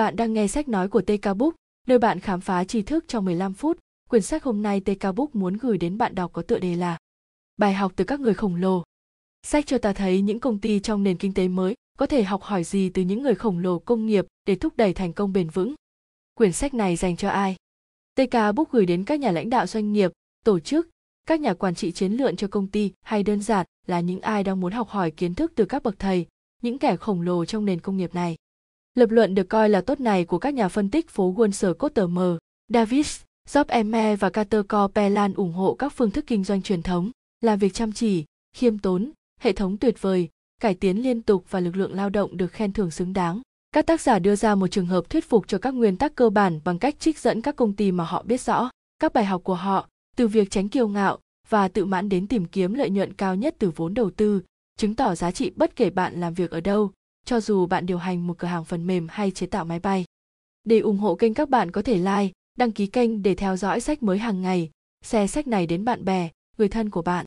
Bạn đang nghe sách nói của TK Book, nơi bạn khám phá tri thức trong 15 phút. Quyển sách hôm nay TK Book muốn gửi đến bạn đọc có tựa đề là Bài học từ các người khổng lồ. Sách cho ta thấy những công ty trong nền kinh tế mới có thể học hỏi gì từ những người khổng lồ công nghiệp để thúc đẩy thành công bền vững. Quyển sách này dành cho ai? TK Book gửi đến các nhà lãnh đạo doanh nghiệp, tổ chức, các nhà quản trị chiến lược cho công ty hay đơn giản là những ai đang muốn học hỏi kiến thức từ các bậc thầy, những kẻ khổng lồ trong nền công nghiệp này. Lập luận được coi là tốt này của các nhà phân tích phố Wall Street Cotter M, Davis, Job Emme và Carter Copeland ủng hộ các phương thức kinh doanh truyền thống, làm việc chăm chỉ, khiêm tốn, hệ thống tuyệt vời, cải tiến liên tục và lực lượng lao động được khen thưởng xứng đáng. Các tác giả đưa ra một trường hợp thuyết phục cho các nguyên tắc cơ bản bằng cách trích dẫn các công ty mà họ biết rõ, các bài học của họ, từ việc tránh kiêu ngạo và tự mãn đến tìm kiếm lợi nhuận cao nhất từ vốn đầu tư, chứng tỏ giá trị bất kể bạn làm việc ở đâu, cho dù bạn điều hành một cửa hàng phần mềm hay chế tạo máy bay. Để ủng hộ kênh các bạn có thể like, đăng ký kênh để theo dõi sách mới hàng ngày, share sách này đến bạn bè, người thân của bạn.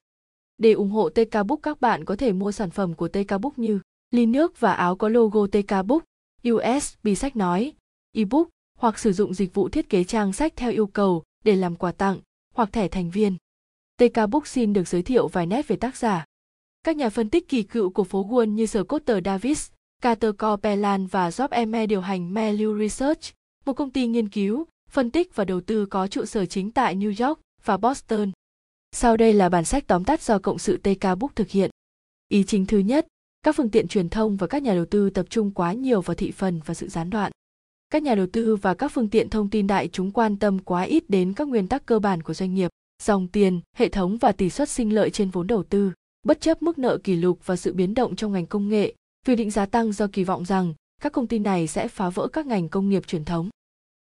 Để ủng hộ TK Book các bạn có thể mua sản phẩm của TK Book như ly nước và áo có logo TK Book, USB sách nói, ebook hoặc sử dụng dịch vụ thiết kế trang sách theo yêu cầu để làm quà tặng hoặc thẻ thành viên. TK Book xin được giới thiệu vài nét về tác giả. Các nhà phân tích kỳ cựu của phố Wall như Sir Cotter Davis, Carter Copeland và Job Emme điều hành Meliu Research, một công ty nghiên cứu, phân tích và đầu tư có trụ sở chính tại New York và Boston. Sau đây là bản sách tóm tắt do cộng sự TK Book thực hiện. Ý chính thứ nhất, các phương tiện truyền thông và các nhà đầu tư tập trung quá nhiều vào thị phần và sự gián đoạn. Các nhà đầu tư và các phương tiện thông tin đại chúng quan tâm quá ít đến các nguyên tắc cơ bản của doanh nghiệp, dòng tiền, hệ thống và tỷ suất sinh lợi trên vốn đầu tư, bất chấp mức nợ kỷ lục và sự biến động trong ngành công nghệ, việc định giá tăng do kỳ vọng rằng các công ty này sẽ phá vỡ các ngành công nghiệp truyền thống.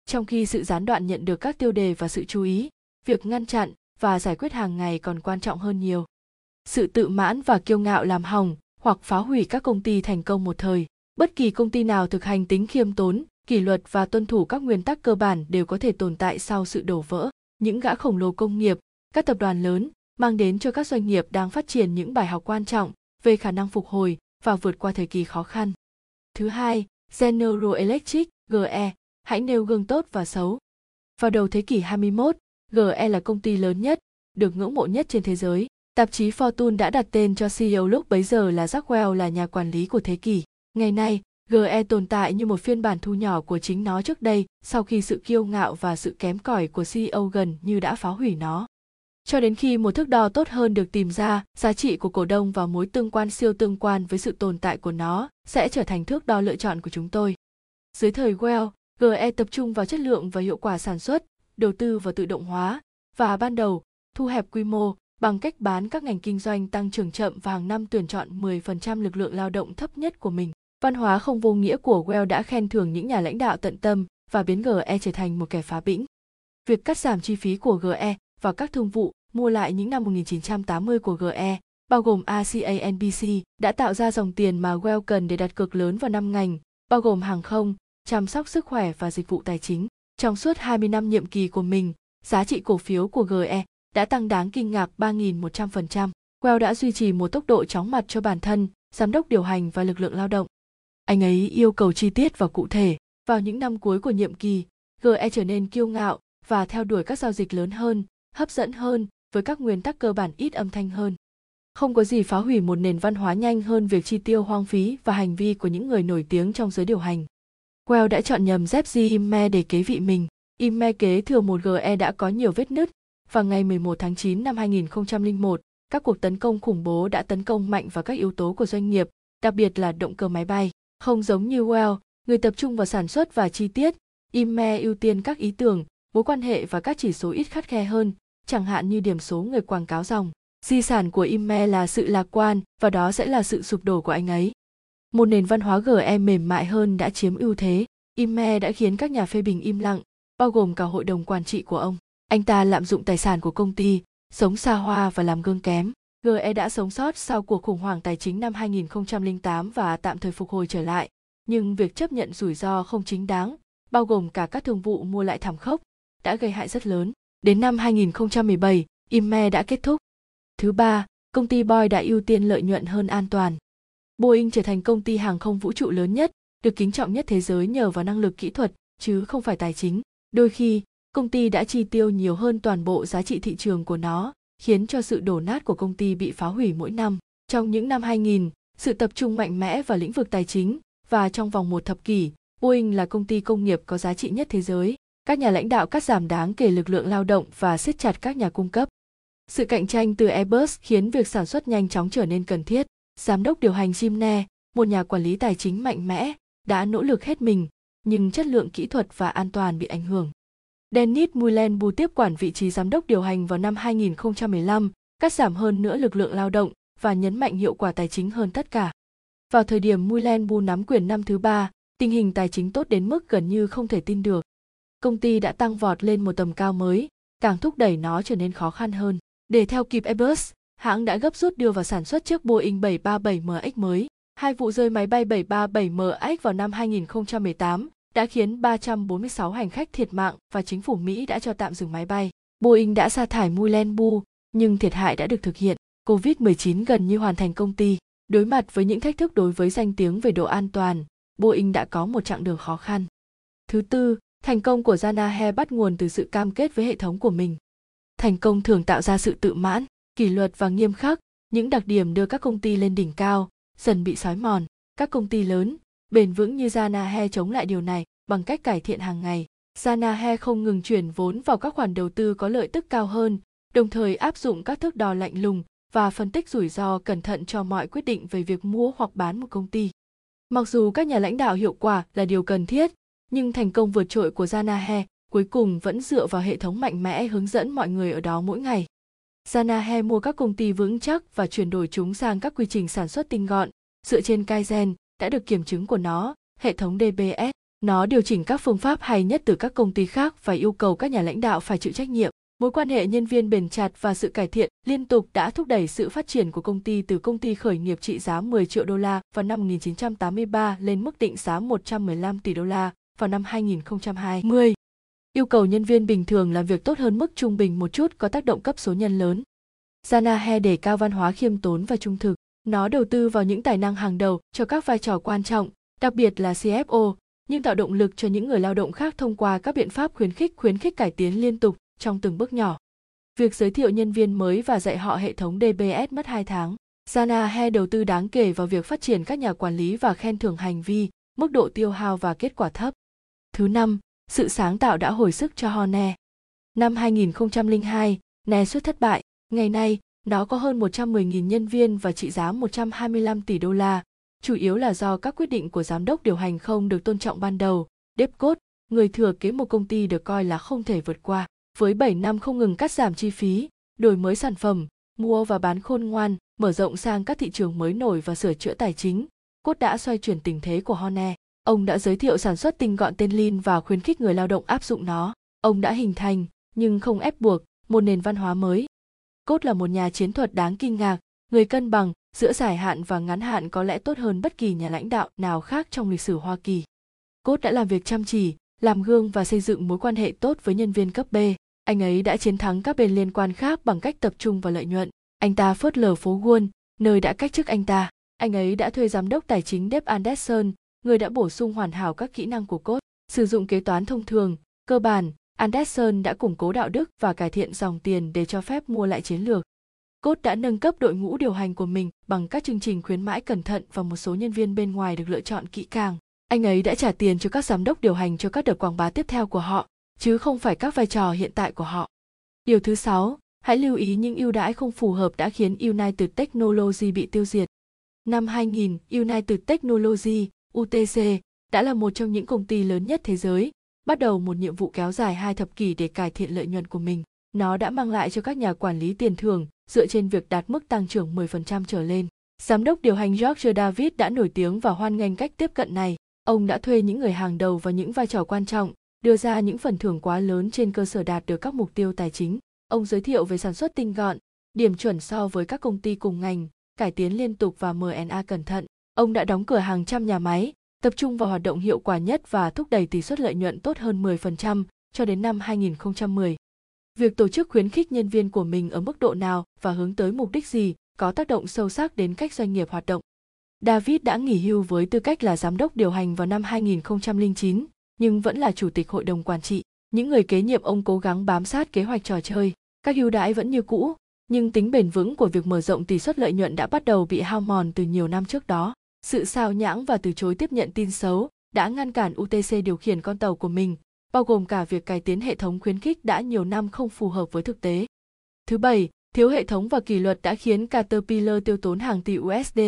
Trong khi sự gián đoạn nhận được các tiêu đề và sự chú ý, việc ngăn chặn và giải quyết hàng ngày còn quan trọng hơn nhiều. Sự tự mãn và kiêu ngạo làm hỏng hoặc phá hủy các công ty thành công một thời. Bất kỳ công ty nào thực hành tính khiêm tốn, kỷ luật và tuân thủ các nguyên tắc cơ bản đều có thể tồn tại sau sự đổ vỡ. Những gã khổng lồ công nghiệp, các tập đoàn lớn mang đến cho các doanh nghiệp đang phát triển những bài học quan trọng về khả năng phục hồi và vượt qua thời kỳ khó khăn. Thứ hai, General Electric, GE, hãy nêu gương tốt và xấu. Vào đầu thế kỷ 21, GE là công ty lớn nhất, được ngưỡng mộ nhất trên thế giới. Tạp chí Fortune đã đặt tên cho CEO lúc bấy giờ là Jackwell là nhà quản lý của thế kỷ. Ngày nay, GE tồn tại như một phiên bản thu nhỏ của chính nó trước đây sau khi sự kiêu ngạo và sự kém cỏi của CEO gần như đã phá hủy nó. Cho đến khi một thước đo tốt hơn được tìm ra, giá trị của cổ đông và mối tương quan siêu tương quan với sự tồn tại của nó sẽ trở thành thước đo lựa chọn của chúng tôi. Dưới thời Well, GE tập trung vào chất lượng và hiệu quả sản xuất, đầu tư vào tự động hóa và ban đầu thu hẹp quy mô bằng cách bán các ngành kinh doanh tăng trưởng chậm và hàng năm tuyển chọn 10% lực lượng lao động thấp nhất của mình. Văn hóa không vô nghĩa của Well đã khen thưởng những nhà lãnh đạo tận tâm và biến GE trở thành một kẻ phá bĩnh. Việc cắt giảm chi phí của GE và các thương vụ mua lại những năm 1980 của GE, bao gồm ACA NBC, đã tạo ra dòng tiền mà Well cần để đặt cược lớn vào năm ngành, bao gồm hàng không, chăm sóc sức khỏe và dịch vụ tài chính. Trong suốt 20 năm nhiệm kỳ của mình, giá trị cổ phiếu của GE đã tăng đáng kinh ngạc 3.100%. Well đã duy trì một tốc độ chóng mặt cho bản thân, giám đốc điều hành và lực lượng lao động. Anh ấy yêu cầu chi tiết và cụ thể. Vào những năm cuối của nhiệm kỳ, GE trở nên kiêu ngạo và theo đuổi các giao dịch lớn hơn, hấp dẫn hơn với các nguyên tắc cơ bản ít âm thanh hơn. Không có gì phá hủy một nền văn hóa nhanh hơn việc chi tiêu hoang phí và hành vi của những người nổi tiếng trong giới điều hành. Well đã chọn nhầm Zepji Imme để kế vị mình. Imme kế thừa một GE đã có nhiều vết nứt, và ngày 11 tháng 9 năm 2001, các cuộc tấn công khủng bố đã tấn công mạnh vào các yếu tố của doanh nghiệp, đặc biệt là động cơ máy bay. Không giống như Well, người tập trung vào sản xuất và chi tiết, Imme ưu tiên các ý tưởng, mối quan hệ và các chỉ số ít khắt khe hơn, chẳng hạn như điểm số người quảng cáo dòng. Di sản của Imme là sự lạc quan và đó sẽ là sự sụp đổ của anh ấy. Một nền văn hóa GE mềm mại hơn đã chiếm ưu thế. Imme đã khiến các nhà phê bình im lặng, bao gồm cả hội đồng quản trị của ông. Anh ta lạm dụng tài sản của công ty, sống xa hoa và làm gương kém. GE đã sống sót sau cuộc khủng hoảng tài chính năm 2008 và tạm thời phục hồi trở lại, nhưng việc chấp nhận rủi ro không chính đáng, bao gồm cả các thương vụ mua lại thảm khốc, đã gây hại rất lớn. Đến năm 2017, IME đã kết thúc. Thứ ba, công ty Boeing đã ưu tiên lợi nhuận hơn an toàn. Boeing trở thành công ty hàng không vũ trụ lớn nhất, được kính trọng nhất thế giới nhờ vào năng lực kỹ thuật chứ không phải tài chính. Đôi khi, công ty đã chi tiêu nhiều hơn toàn bộ giá trị thị trường của nó, khiến cho sự đổ nát của công ty bị phá hủy mỗi năm. Trong những năm 2000, sự tập trung mạnh mẽ vào lĩnh vực tài chính và trong vòng một thập kỷ, Boeing là công ty công nghiệp có giá trị nhất thế giới. Các nhà lãnh đạo cắt giảm đáng kể lực lượng lao động và siết chặt các nhà cung cấp. Sự cạnh tranh từ Airbus khiến việc sản xuất nhanh chóng trở nên cần thiết. Giám đốc điều hành Jim Ne, một nhà quản lý tài chính mạnh mẽ, đã nỗ lực hết mình, nhưng chất lượng kỹ thuật và an toàn bị ảnh hưởng. Dennis Muilenbu tiếp quản vị trí giám đốc điều hành vào năm 2015, cắt giảm hơn nữa lực lượng lao động và nhấn mạnh hiệu quả tài chính hơn tất cả. Vào thời điểm Muilenbu nắm quyền năm thứ ba, tình hình tài chính tốt đến mức gần như không thể tin được. Công ty đã tăng vọt lên một tầm cao mới, càng thúc đẩy nó trở nên khó khăn hơn. Để theo kịp Airbus, hãng đã gấp rút đưa vào sản xuất chiếc Boeing 737MX mới. Hai vụ rơi máy bay 737MX vào năm 2018 đã khiến 346 hành khách thiệt mạng và chính phủ Mỹ đã cho tạm dừng máy bay. Boeing đã sa thải Muilenbu, nhưng thiệt hại đã được thực hiện. COVID-19 gần như hoàn thành công ty. Đối mặt với những thách thức đối với danh tiếng về độ an toàn, Boeing đã có một chặng đường khó khăn. Thứ tư, thành công của Janahe bắt nguồn từ sự cam kết với hệ thống của mình. Thành công thường tạo ra sự tự mãn, kỷ luật và nghiêm khắc, những đặc điểm đưa các công ty lên đỉnh cao, dần bị xói mòn. Các công ty lớn, bền vững như Janahe chống lại điều này bằng cách cải thiện hàng ngày. Janahe không ngừng chuyển vốn vào các khoản đầu tư có lợi tức cao hơn, đồng thời áp dụng các thước đo lạnh lùng và phân tích rủi ro cẩn thận cho mọi quyết định về việc mua hoặc bán một công ty. Mặc dù các nhà lãnh đạo hiệu quả là điều cần thiết, nhưng thành công vượt trội của Janahe cuối cùng vẫn dựa vào hệ thống mạnh mẽ hướng dẫn mọi người ở đó mỗi ngày. Janahe mua các công ty vững chắc và chuyển đổi chúng sang các quy trình sản xuất tinh gọn, dựa trên Kaizen đã được kiểm chứng của nó, hệ thống DBS. Nó điều chỉnh các phương pháp hay nhất từ các công ty khác và yêu cầu các nhà lãnh đạo phải chịu trách nhiệm. Mối quan hệ nhân viên bền chặt và sự cải thiện liên tục đã thúc đẩy sự phát triển của công ty từ công ty khởi nghiệp trị giá 10 triệu đô la vào năm 1983 lên mức định giá 115 tỷ đô la vào năm 2020. Yêu cầu nhân viên bình thường làm việc tốt hơn mức trung bình một chút có tác động cấp số nhân lớn. Janahe đề cao văn hóa khiêm tốn và trung thực. Nó đầu tư vào những tài năng hàng đầu cho các vai trò quan trọng, đặc biệt là CFO, nhưng tạo động lực cho những người lao động khác thông qua các biện pháp khuyến khích khuyến khích cải tiến liên tục trong từng bước nhỏ. Việc giới thiệu nhân viên mới và dạy họ hệ thống DBS mất 2 tháng. Janahe đầu tư đáng kể vào việc phát triển các nhà quản lý và khen thưởng hành vi, mức độ tiêu hao và kết quả thấp. Thứ năm, sự sáng tạo đã hồi sức cho Horne. Năm 2002, Ne xuất thất bại, ngày nay nó có hơn 110.000 nhân viên và trị giá 125 tỷ đô la, chủ yếu là do các quyết định của giám đốc điều hành không được tôn trọng ban đầu. Dave người thừa kế một công ty được coi là không thể vượt qua. Với 7 năm không ngừng cắt giảm chi phí, đổi mới sản phẩm, mua và bán khôn ngoan, mở rộng sang các thị trường mới nổi và sửa chữa tài chính, Cốt đã xoay chuyển tình thế của Horne. Ông đã giới thiệu sản xuất tinh gọn tên Lean và khuyến khích người lao động áp dụng nó. Ông đã hình thành, nhưng không ép buộc, một nền văn hóa mới. Cốt là một nhà chiến thuật đáng kinh ngạc, người cân bằng giữa dài hạn và ngắn hạn có lẽ tốt hơn bất kỳ nhà lãnh đạo nào khác trong lịch sử Hoa Kỳ. Cốt đã làm việc chăm chỉ, làm gương và xây dựng mối quan hệ tốt với nhân viên cấp B. Anh ấy đã chiến thắng các bên liên quan khác bằng cách tập trung vào lợi nhuận. Anh ta phớt lờ phố Wall, nơi đã cách chức anh ta. Anh ấy đã thuê giám đốc tài chính Deb Anderson, người đã bổ sung hoàn hảo các kỹ năng của cốt. Sử dụng kế toán thông thường, cơ bản, Anderson đã củng cố đạo đức và cải thiện dòng tiền để cho phép mua lại chiến lược. Cốt đã nâng cấp đội ngũ điều hành của mình bằng các chương trình khuyến mãi cẩn thận và một số nhân viên bên ngoài được lựa chọn kỹ càng. Anh ấy đã trả tiền cho các giám đốc điều hành cho các đợt quảng bá tiếp theo của họ, chứ không phải các vai trò hiện tại của họ. Điều thứ sáu, hãy lưu ý những ưu đãi không phù hợp đã khiến United Technology bị tiêu diệt. Năm 2000, United Technology, UTC, đã là một trong những công ty lớn nhất thế giới, bắt đầu một nhiệm vụ kéo dài hai thập kỷ để cải thiện lợi nhuận của mình. Nó đã mang lại cho các nhà quản lý tiền thưởng dựa trên việc đạt mức tăng trưởng 10% trở lên. Giám đốc điều hành George David đã nổi tiếng và hoan nghênh cách tiếp cận này. Ông đã thuê những người hàng đầu vào những vai trò quan trọng, đưa ra những phần thưởng quá lớn trên cơ sở đạt được các mục tiêu tài chính. Ông giới thiệu về sản xuất tinh gọn, điểm chuẩn so với các công ty cùng ngành, cải tiến liên tục và M&A cẩn thận. Ông đã đóng cửa hàng trăm nhà máy, tập trung vào hoạt động hiệu quả nhất và thúc đẩy tỷ suất lợi nhuận tốt hơn 10% cho đến năm 2010. Việc tổ chức khuyến khích nhân viên của mình ở mức độ nào và hướng tới mục đích gì có tác động sâu sắc đến cách doanh nghiệp hoạt động. David đã nghỉ hưu với tư cách là giám đốc điều hành vào năm 2009, nhưng vẫn là chủ tịch hội đồng quản trị. Những người kế nhiệm ông cố gắng bám sát kế hoạch trò chơi, các ưu đãi vẫn như cũ, nhưng tính bền vững của việc mở rộng tỷ suất lợi nhuận đã bắt đầu bị hao mòn từ nhiều năm trước đó. Sự sao nhãng và từ chối tiếp nhận tin xấu đã ngăn cản UTC điều khiển con tàu của mình, bao gồm cả việc cải tiến hệ thống khuyến khích đã nhiều năm không phù hợp với thực tế. Thứ bảy, thiếu hệ thống và kỷ luật đã khiến Caterpillar tiêu tốn hàng tỷ USD.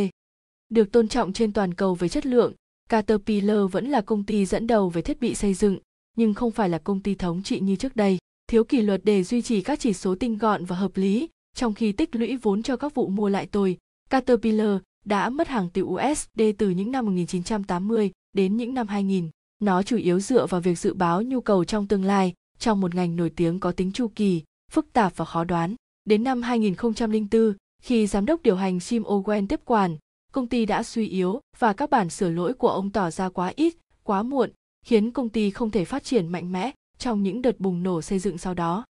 Được tôn trọng trên toàn cầu về chất lượng, Caterpillar vẫn là công ty dẫn đầu về thiết bị xây dựng, nhưng không phải là công ty thống trị như trước đây. Thiếu kỷ luật để duy trì các chỉ số tinh gọn và hợp lý, trong khi tích lũy vốn cho các vụ mua lại tồi, Caterpillar đã mất hàng tỷ USD từ những năm 1980 đến những năm 2000. Nó chủ yếu dựa vào việc dự báo nhu cầu trong tương lai trong một ngành nổi tiếng có tính chu kỳ, phức tạp và khó đoán. Đến năm 2004, khi giám đốc điều hành Jim Owen tiếp quản, công ty đã suy yếu và các bản sửa lỗi của ông tỏ ra quá ít, quá muộn, khiến công ty không thể phát triển mạnh mẽ trong những đợt bùng nổ xây dựng sau đó.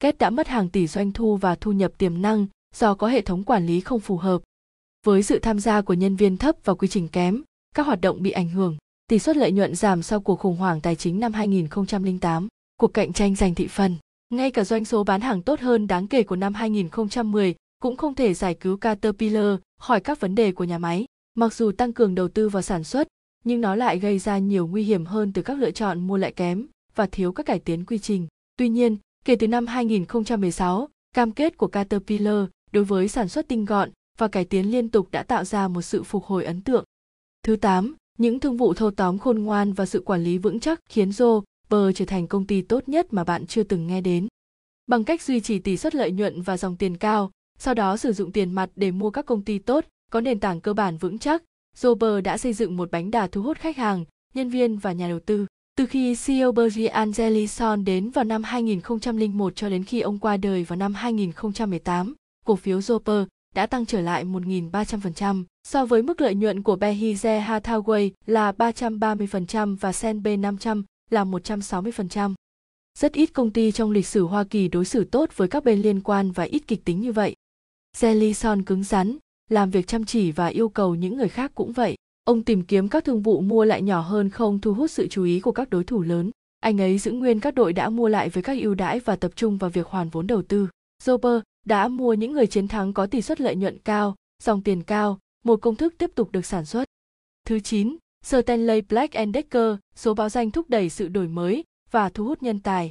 Kết đã mất hàng tỷ doanh thu và thu nhập tiềm năng do có hệ thống quản lý không phù hợp. Với sự tham gia của nhân viên thấp và quy trình kém, các hoạt động bị ảnh hưởng. Tỷ suất lợi nhuận giảm sau cuộc khủng hoảng tài chính năm 2008, cuộc cạnh tranh giành thị phần. Ngay cả doanh số bán hàng tốt hơn đáng kể của năm 2010 cũng không thể giải cứu Caterpillar khỏi các vấn đề của nhà máy. Mặc dù tăng cường đầu tư vào sản xuất, nhưng nó lại gây ra nhiều nguy hiểm hơn từ các lựa chọn mua lại kém và thiếu các cải tiến quy trình. Tuy nhiên, kể từ năm 2016, cam kết của Caterpillar đối với sản xuất tinh gọn và cải tiến liên tục đã tạo ra một sự phục hồi ấn tượng. Thứ 8, những thương vụ thâu tóm khôn ngoan và sự quản lý vững chắc khiến Zober trở thành công ty tốt nhất mà bạn chưa từng nghe đến. Bằng cách duy trì tỷ suất lợi nhuận và dòng tiền cao, sau đó sử dụng tiền mặt để mua các công ty tốt, có nền tảng cơ bản vững chắc, Zober đã xây dựng một bánh đà thu hút khách hàng, nhân viên và nhà đầu tư. Từ khi CEO Berry Angelison đến vào năm 2001 cho đến khi ông qua đời vào năm 2018, cổ phiếu Zoper đã tăng trở lại 1.300% so với mức lợi nhuận của Berkshire Hathaway là 330% và S&P 500 là 160%. Rất ít công ty trong lịch sử Hoa Kỳ đối xử tốt với các bên liên quan và ít kịch tính như vậy. Jellison cứng rắn, làm việc chăm chỉ và yêu cầu những người khác cũng vậy. Ông tìm kiếm các thương vụ mua lại nhỏ hơn không thu hút sự chú ý của các đối thủ lớn. Anh ấy giữ nguyên các đội đã mua lại với các ưu đãi và tập trung vào việc hoàn vốn đầu tư. Zober đã mua những người chiến thắng có tỷ suất lợi nhuận cao, dòng tiền cao, một công thức tiếp tục được sản xuất. Thứ 9, Stanley Black Decker, số báo danh thúc đẩy sự đổi mới và thu hút nhân tài.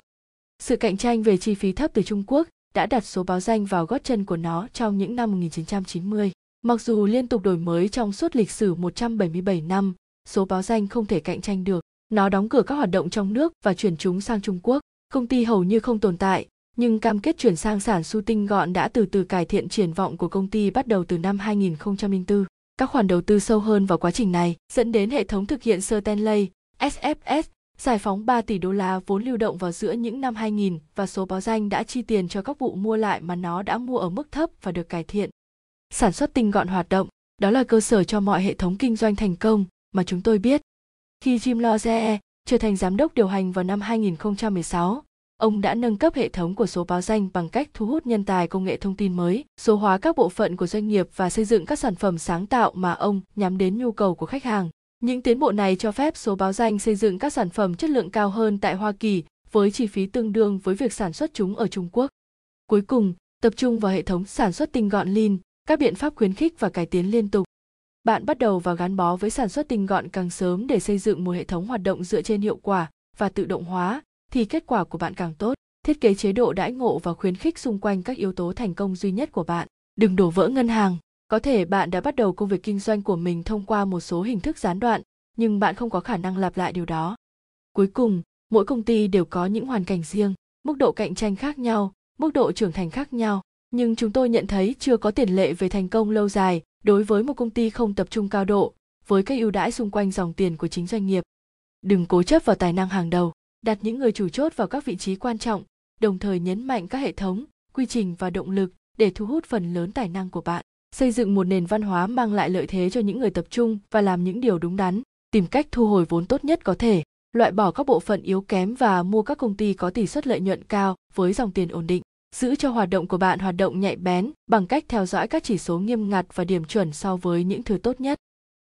Sự cạnh tranh về chi phí thấp từ Trung Quốc đã đặt số báo danh vào gót chân của nó trong những năm 1990. Mặc dù liên tục đổi mới trong suốt lịch sử 177 năm, số báo danh không thể cạnh tranh được. Nó đóng cửa các hoạt động trong nước và chuyển chúng sang Trung Quốc. Công ty hầu như không tồn tại, nhưng cam kết chuyển sang sản su tinh gọn đã từ từ cải thiện triển vọng của công ty bắt đầu từ năm 2004. Các khoản đầu tư sâu hơn vào quá trình này dẫn đến hệ thống thực hiện Stanley, SFS, giải phóng 3 tỷ đô la vốn lưu động vào giữa những năm 2000 và số báo danh đã chi tiền cho các vụ mua lại mà nó đã mua ở mức thấp và được cải thiện. Sản xuất tinh gọn hoạt động, đó là cơ sở cho mọi hệ thống kinh doanh thành công mà chúng tôi biết. Khi Jim Loze trở thành giám đốc điều hành vào năm 2016, ông đã nâng cấp hệ thống của số báo danh bằng cách thu hút nhân tài công nghệ thông tin mới, số hóa các bộ phận của doanh nghiệp và xây dựng các sản phẩm sáng tạo mà ông nhắm đến nhu cầu của khách hàng. Những tiến bộ này cho phép số báo danh xây dựng các sản phẩm chất lượng cao hơn tại Hoa Kỳ với chi phí tương đương với việc sản xuất chúng ở Trung Quốc. Cuối cùng, tập trung vào hệ thống sản xuất tinh gọn lean, các biện pháp khuyến khích và cải tiến liên tục. Bạn bắt đầu và gắn bó với sản xuất tinh gọn càng sớm để xây dựng một hệ thống hoạt động dựa trên hiệu quả và tự động hóa, thì kết quả của bạn càng tốt. Thiết kế chế độ đãi ngộ và khuyến khích xung quanh các yếu tố thành công duy nhất của bạn. Đừng đổ vỡ ngân hàng. Có thể bạn đã bắt đầu công việc kinh doanh của mình thông qua một số hình thức gián đoạn, nhưng bạn không có khả năng lặp lại điều đó. Cuối cùng, mỗi công ty đều có những hoàn cảnh riêng, mức độ cạnh tranh khác nhau, mức độ trưởng thành khác nhau, nhưng chúng tôi nhận thấy chưa có tiền lệ về thành công lâu dài đối với một công ty không tập trung cao độ với các ưu đãi xung quanh dòng tiền của chính doanh nghiệp. Đừng cố chấp vào tài năng hàng đầu, đặt những người chủ chốt vào các vị trí quan trọng, đồng thời nhấn mạnh các hệ thống, quy trình và động lực để thu hút phần lớn tài năng của bạn. Xây dựng một nền văn hóa mang lại lợi thế cho những người tập trung và làm những điều đúng đắn, tìm cách thu hồi vốn tốt nhất có thể, loại bỏ các bộ phận yếu kém và mua các công ty có tỷ suất lợi nhuận cao với dòng tiền ổn định giữ cho hoạt động của bạn hoạt động nhạy bén bằng cách theo dõi các chỉ số nghiêm ngặt và điểm chuẩn so với những thứ tốt nhất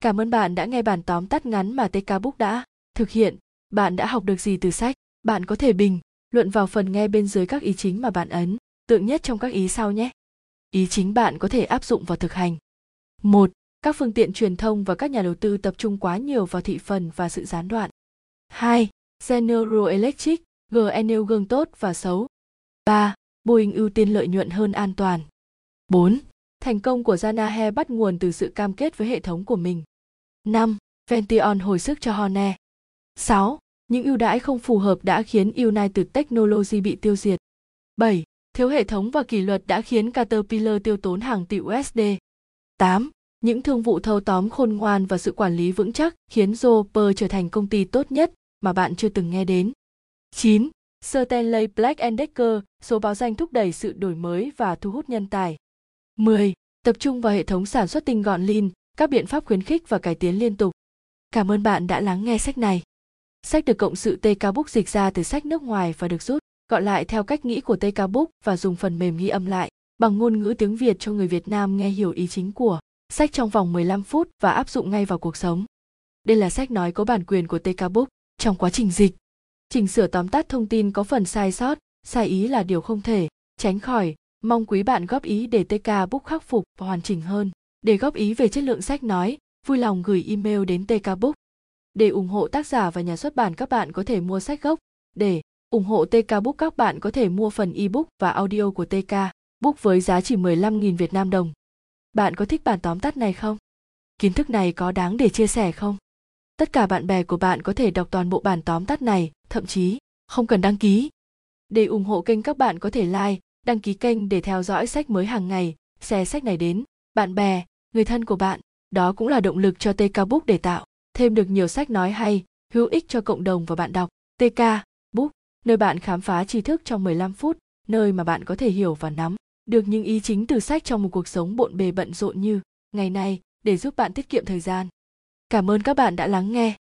Cảm ơn bạn đã nghe bản tóm tắt ngắn mà TK Book đã thực hiện. Bạn đã học được gì từ sách? Bạn có thể bình luận vào phần nghe bên dưới các ý chính mà bạn ấn tượng nhất trong các ý sau nhé. Ý chính bạn có thể áp dụng vào thực hành. Một, Các phương tiện truyền thông và các nhà đầu tư tập trung quá nhiều vào thị phần và sự gián đoạn. 2. General Electric, GNL gương tốt và xấu. 3. Boeing ưu tiên lợi nhuận hơn an toàn. 4. Thành công của Janahe bắt nguồn từ sự cam kết với hệ thống của mình. 5. Vention hồi sức cho Hone. 6. Những ưu đãi không phù hợp đã khiến United Technology bị tiêu diệt. 7. Thiếu hệ thống và kỷ luật đã khiến Caterpillar tiêu tốn hàng tỷ USD. 8. Những thương vụ thâu tóm khôn ngoan và sự quản lý vững chắc khiến Zoper trở thành công ty tốt nhất mà bạn chưa từng nghe đến. 9. Stanley Black Decker, số báo danh thúc đẩy sự đổi mới và thu hút nhân tài. 10. Tập trung vào hệ thống sản xuất tinh gọn lean, các biện pháp khuyến khích và cải tiến liên tục. Cảm ơn bạn đã lắng nghe sách này. Sách được cộng sự TK Book dịch ra từ sách nước ngoài và được rút, gọn lại theo cách nghĩ của TK Book và dùng phần mềm ghi âm lại bằng ngôn ngữ tiếng Việt cho người Việt Nam nghe hiểu ý chính của sách trong vòng 15 phút và áp dụng ngay vào cuộc sống. Đây là sách nói có bản quyền của TK Book trong quá trình dịch. Chỉnh sửa tóm tắt thông tin có phần sai sót, sai ý là điều không thể tránh khỏi. Mong quý bạn góp ý để TK Book khắc phục và hoàn chỉnh hơn. Để góp ý về chất lượng sách nói, vui lòng gửi email đến TK Book. Để ủng hộ tác giả và nhà xuất bản các bạn có thể mua sách gốc. Để ủng hộ TK Book các bạn có thể mua phần ebook và audio của TK Book với giá chỉ 15.000 Việt Nam đồng. Bạn có thích bản tóm tắt này không? Kiến thức này có đáng để chia sẻ không? Tất cả bạn bè của bạn có thể đọc toàn bộ bản tóm tắt này, thậm chí không cần đăng ký. Để ủng hộ kênh các bạn có thể like, đăng ký kênh để theo dõi sách mới hàng ngày, share sách này đến bạn bè, người thân của bạn. Đó cũng là động lực cho TK Book để tạo thêm được nhiều sách nói hay, hữu ích cho cộng đồng và bạn đọc. TK Book, nơi bạn khám phá tri thức trong 15 phút, nơi mà bạn có thể hiểu và nắm được những ý chính từ sách trong một cuộc sống bộn bề bận rộn như ngày nay để giúp bạn tiết kiệm thời gian. Cảm ơn các bạn đã lắng nghe.